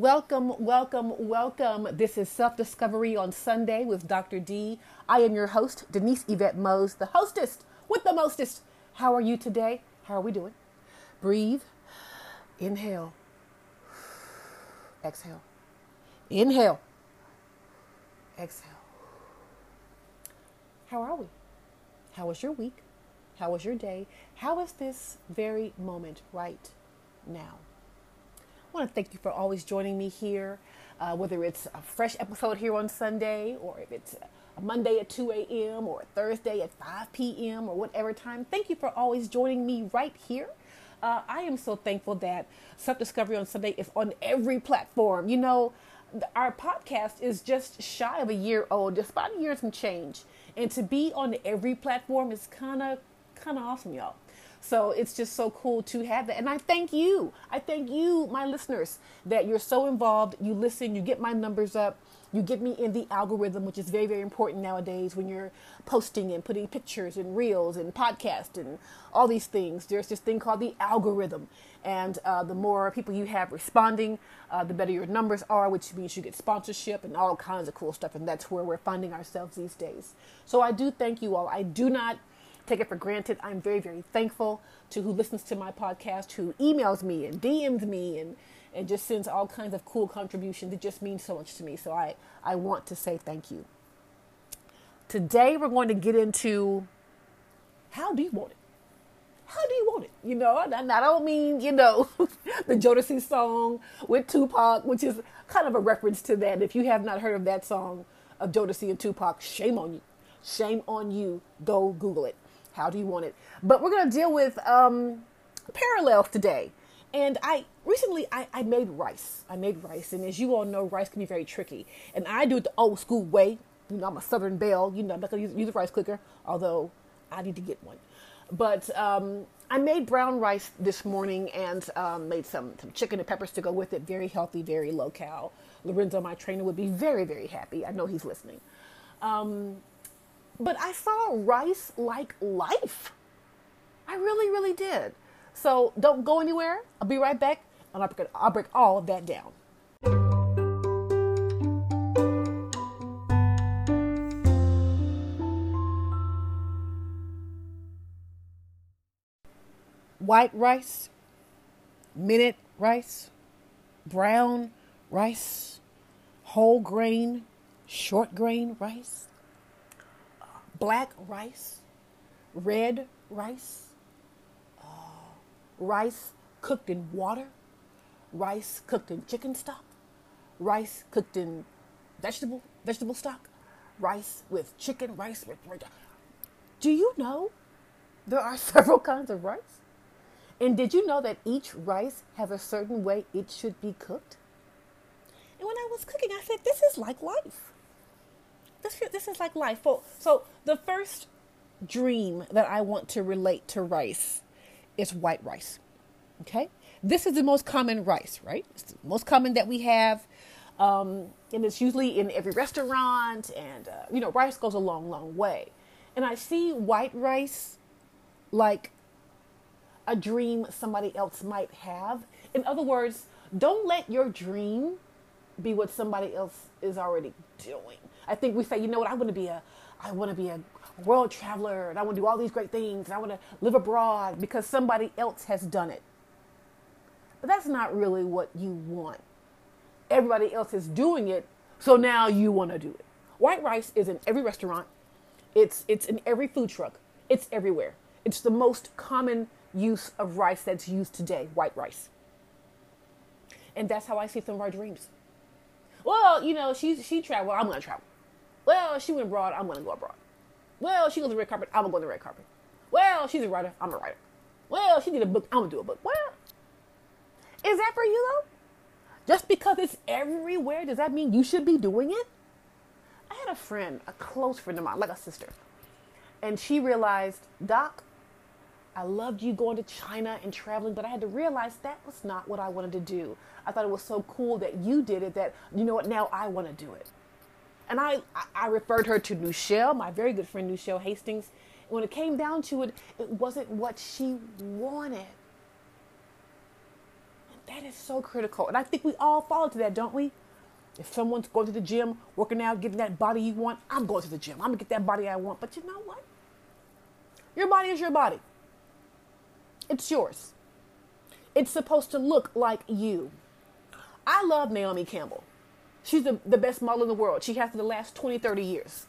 Welcome, welcome, welcome. This is Self Discovery on Sunday with Dr. D. I am your host, Denise Yvette Mose, the hostess with the mostest. How are you today? How are we doing? Breathe. Inhale. Exhale. Inhale. Exhale. How are we? How was your week? How was your day? How is this very moment right now? I want to thank you for always joining me here, uh, whether it's a fresh episode here on Sunday or if it's a Monday at 2 a.m. or a Thursday at 5 p.m. or whatever time. Thank you for always joining me right here. Uh, I am so thankful that Self Discovery on Sunday is on every platform. You know, our podcast is just shy of a year old, just about a year and change. And to be on every platform is kind of kind of awesome, y'all. So it's just so cool to have that. And I thank you. I thank you, my listeners, that you're so involved. You listen, you get my numbers up, you get me in the algorithm, which is very, very important nowadays when you're posting and putting pictures and reels and podcasts and all these things. There's this thing called the algorithm. And uh, the more people you have responding, uh, the better your numbers are, which means you get sponsorship and all kinds of cool stuff. And that's where we're finding ourselves these days. So I do thank you all. I do not take it for granted. I'm very, very thankful to who listens to my podcast, who emails me and DMs me and, and just sends all kinds of cool contributions. It just means so much to me. So I, I want to say thank you. Today we're going to get into how do you want it? How do you want it? You know, and I don't mean, you know, the Jodeci song with Tupac, which is kind of a reference to that. If you have not heard of that song of Jodeci and Tupac, shame on you. Shame on you. Go Google it. How do you want it? But we're going to deal with um, parallels today. And I recently I, I made rice. I made rice, and as you all know, rice can be very tricky. And I do it the old school way. You know, I'm a Southern belle. You know, I'm not gonna use, use a rice cooker, although I need to get one. But um, I made brown rice this morning and um, made some, some chicken and peppers to go with it. Very healthy, very low cal. Lorenzo, my trainer, would be very, very happy. I know he's listening. Um, but I saw rice like life. I really, really did. So don't go anywhere. I'll be right back and I'll break, I'll break all of that down. White rice, minute rice, brown rice, whole grain, short grain rice, black rice, red rice, uh, rice cooked in water, rice cooked in chicken stock, rice cooked in vegetable vegetable stock, rice with chicken, rice with. Do you know there are several kinds of rice? And did you know that each rice has a certain way it should be cooked? And when I was cooking, I said, this is like life. This, this is like life. So, the first dream that I want to relate to rice is white rice. Okay? This is the most common rice, right? It's the most common that we have. Um, and it's usually in every restaurant. And, uh, you know, rice goes a long, long way. And I see white rice like a dream somebody else might have. In other words, don't let your dream be what somebody else is already doing. I think we say, you know what, I want to be a I want to be a world traveler and I want to do all these great things and I want to live abroad because somebody else has done it. But that's not really what you want. Everybody else is doing it, so now you want to do it. White rice is in every restaurant. It's it's in every food truck. It's everywhere. It's the most common use of rice that's used today, white rice. And that's how I see some of our dreams. Well, you know, she she traveled, I'm gonna travel. Well, she went abroad, I'm gonna go abroad. Well, she goes to the red carpet, I'm gonna go to the red carpet. Well, she's a writer, I'm a writer. Well, she did a book, I'm gonna do a book. Well, is that for you though? Just because it's everywhere, does that mean you should be doing it? I had a friend, a close friend of mine, like a sister, and she realized, Doc, I loved you going to China and traveling, but I had to realize that was not what I wanted to do. I thought it was so cool that you did it that, you know what, now I want to do it. And I, I referred her to Nushelle, my very good friend Nushelle Hastings. When it came down to it, it wasn't what she wanted. That is so critical. And I think we all fall into that, don't we? If someone's going to the gym, working out, getting that body you want, I'm going to the gym. I'm going to get that body I want. But you know what? Your body is your body. It's yours. It's supposed to look like you. I love Naomi Campbell. She's the, the best model in the world. She has for the last 20, 30 years.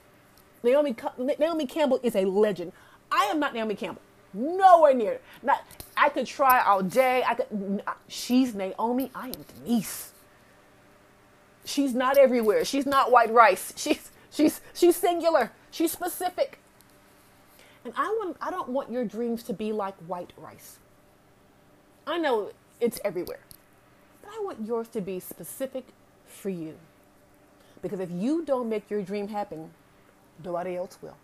Naomi, Naomi Campbell is a legend. I am not Naomi Campbell. Nowhere near. Not. I could try all day. I could. She's Naomi. I am Denise. She's not everywhere. She's not white rice. She's she's she's singular. She's specific. And I want. I don't want your dreams to be like white rice. I know it's everywhere, but I want yours to be specific for you. Because if you don't make your dream happen, nobody else will.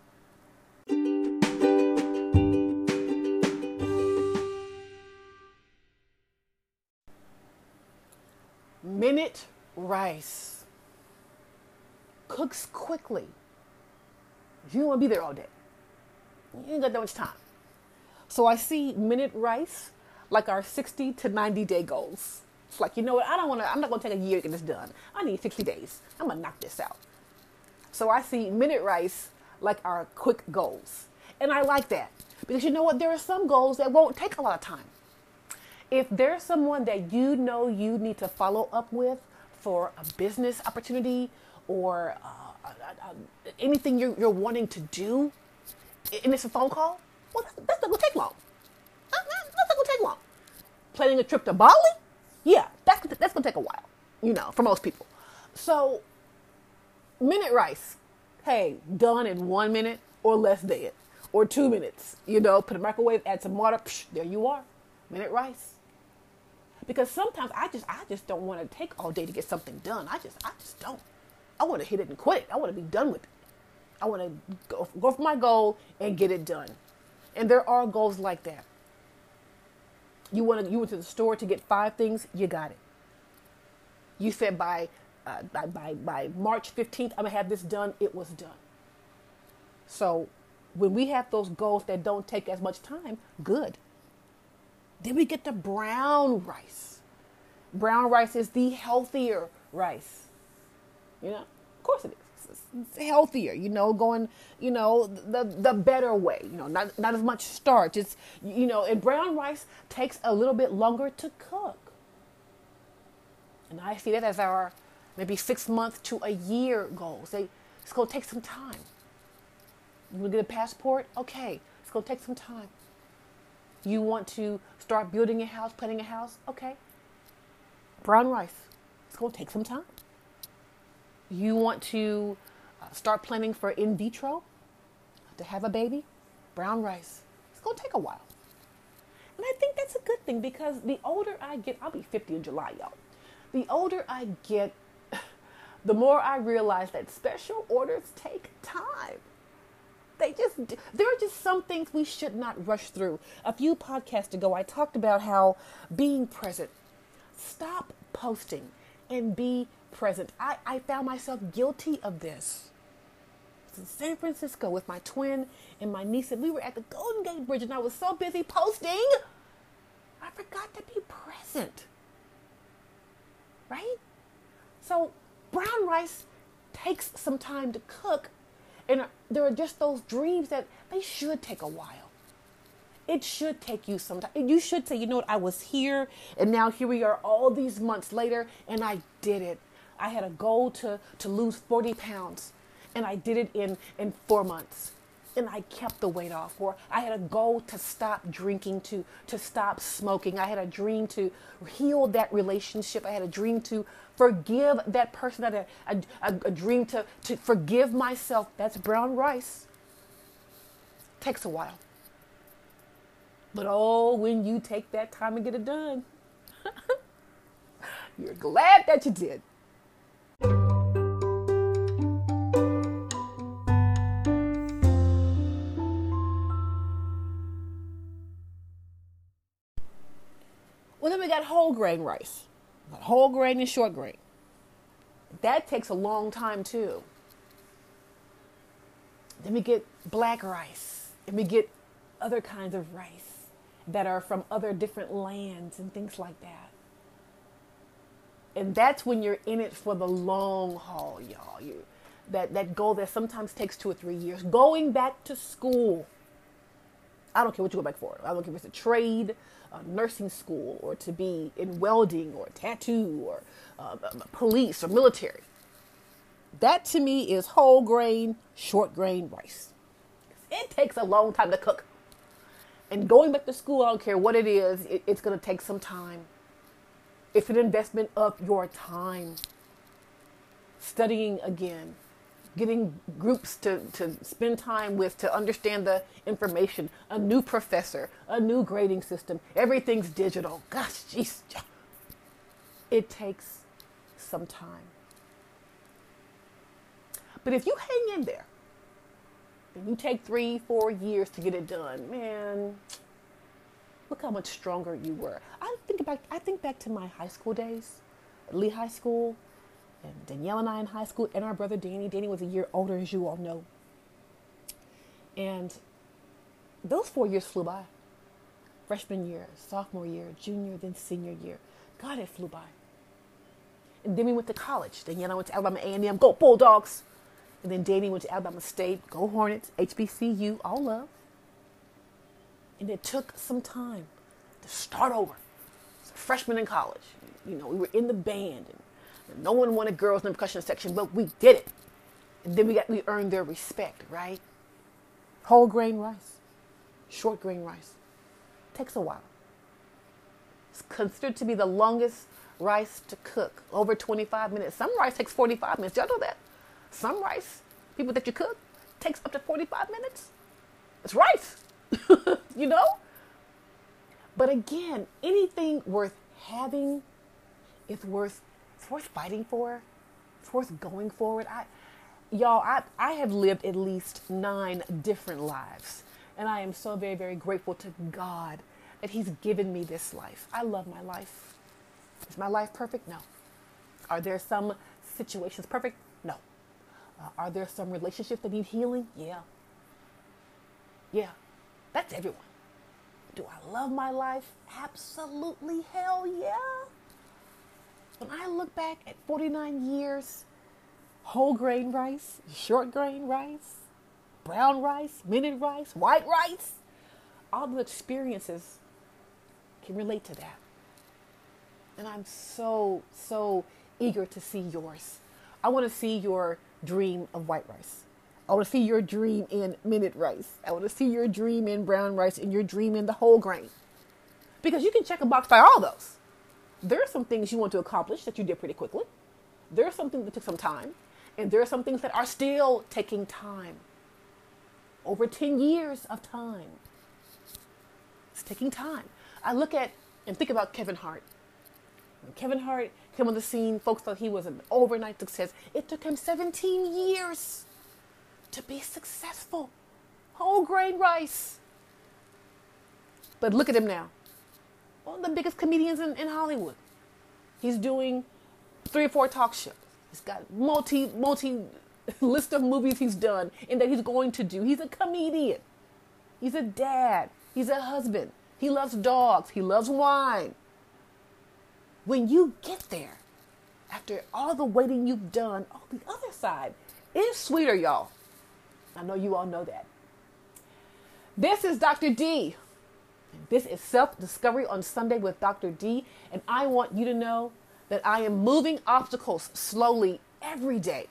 Minute rice cooks quickly. You don't want to be there all day. You ain't got that much time. So I see minute rice like our 60 to 90 day goals. It's like, you know what? I don't want to, I'm not going to take a year to get this done. I need 60 days. I'm going to knock this out. So I see minute rice like our quick goals. And I like that because you know what? There are some goals that won't take a lot of time. If there's someone that you know you need to follow up with for a business opportunity or uh, uh, uh, anything you're, you're, wanting to do, and it's a phone call, well, that's not going to take long. That's not going to take long. Planning a trip to Bali, yeah, that's that's gonna take a while, you know, for most people. So, minute rice, hey, done in one minute or less than, or two minutes. You know, put a microwave, add some water, psh, there you are, minute rice. Because sometimes I just I just don't want to take all day to get something done. I just I just don't. I want to hit it and quit it. I want to be done with it. I want to go, go for my goal and get it done. And there are goals like that. You want to, you went to the store to get five things, you got it. You said by, uh, by, by, by March 15th, I'm to have this done. It was done. So when we have those goals that don't take as much time, good. Then we get the brown rice. Brown rice is the healthier rice. You know, of course it is healthier, you know, going, you know, the the better way, you know, not not as much starch. It's you know, and brown rice takes a little bit longer to cook. And I see that as our maybe six months to a year goals. They it's gonna take some time. You get a passport? Okay, it's gonna take some time. You want to start building a house, planning a house? Okay. Brown rice. It's gonna take some time you want to uh, start planning for in vitro to have a baby, brown rice. It's going to take a while. And I think that's a good thing because the older I get, I'll be 50 in July, y'all. The older I get, the more I realize that special orders take time. They just, there are just some things we should not rush through. A few podcasts ago, I talked about how being present, stop posting and be present. I, I found myself guilty of this. in San Francisco with my twin and my niece, and we were at the Golden Gate Bridge, and I was so busy posting, I forgot to be present. Right? So, brown rice takes some time to cook, and there are just those dreams that they should take a while it should take you some time. You should say, you know what, I was here and now here we are all these months later and I did it. I had a goal to, to lose 40 pounds and I did it in, in four months and I kept the weight off. Or I had a goal to stop drinking, to, to stop smoking. I had a dream to heal that relationship. I had a dream to forgive that person. I had a, a, a dream to, to forgive myself. That's brown rice. Takes a while. But oh, when you take that time and get it done, you're glad that you did. Got whole grain rice, whole grain and short grain. That takes a long time too. Then we get black rice, and we get other kinds of rice that are from other different lands and things like that. And that's when you're in it for the long haul, y'all. You that, that goal that sometimes takes two or three years. Going back to school. I don't care what you go back for. I don't care if it's a trade, a nursing school, or to be in welding, or tattoo, or uh, police, or military. That to me is whole grain, short grain rice. It takes a long time to cook. And going back to school, I don't care what it is, it, it's going to take some time. It's an investment of your time. Studying again, getting groups to, to spend time with to understand the information, a new professor, a new grading system. Everything's digital. Gosh, jeez. It takes some time. But if you hang in there, and you take three, four years to get it done, man, look how much stronger you were. I think back I think back to my high school days, Lee High School, and Danielle and I in high school, and our brother Danny. Danny was a year older, as you all know. And those four years flew by. Freshman year, sophomore year, junior, then senior year. God, it flew by. And then we went to college. Danielle and I went to Alabama A&M. Go Bulldogs! And then Danny went to Alabama State. Go Hornets! HBCU, all love. And it took some time to start over. Freshman in college, you know, we were in the band and no one wanted girls in the percussion section, but we did it. And then we got we earned their respect, right? Whole grain rice, short grain rice. Takes a while. It's considered to be the longest rice to cook, over 25 minutes. Some rice takes 45 minutes. Y'all know that? Some rice, people that you cook, takes up to 45 minutes. It's rice, you know? But again, anything worth having is worth it's worth fighting for. It's worth going forward. I, y'all, I, I have lived at least nine different lives. And I am so very, very grateful to God that He's given me this life. I love my life. Is my life perfect? No. Are there some situations perfect? No. Uh, are there some relationships that need healing? Yeah. Yeah. That's everyone. Do I love my life? Absolutely. Hell yeah. When I look back at 49 years, whole grain rice, short grain rice, brown rice, minute rice, white rice, all the experiences can relate to that. And I'm so, so eager to see yours. I want to see your dream of white rice. I want to see your dream in minute rice. I want to see your dream in brown rice and your dream in the whole grain. Because you can check a box by all those there are some things you want to accomplish that you did pretty quickly. There are some things that took some time. And there are some things that are still taking time. Over 10 years of time. It's taking time. I look at and think about Kevin Hart. When Kevin Hart came on the scene, folks thought he was an overnight success. It took him 17 years to be successful. Whole grain rice. But look at him now one of the biggest comedians in, in Hollywood. He's doing three or four talk shows. He's got multi multi list of movies he's done and that he's going to do. He's a comedian. He's a dad. He's a husband. He loves dogs. He loves wine. When you get there, after all the waiting you've done, on the other side is sweeter, y'all. I know you all know that. This is Dr. D. This is Self Discovery on Sunday with Dr. D, and I want you to know that I am moving obstacles slowly every day.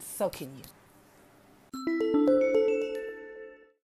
So can you.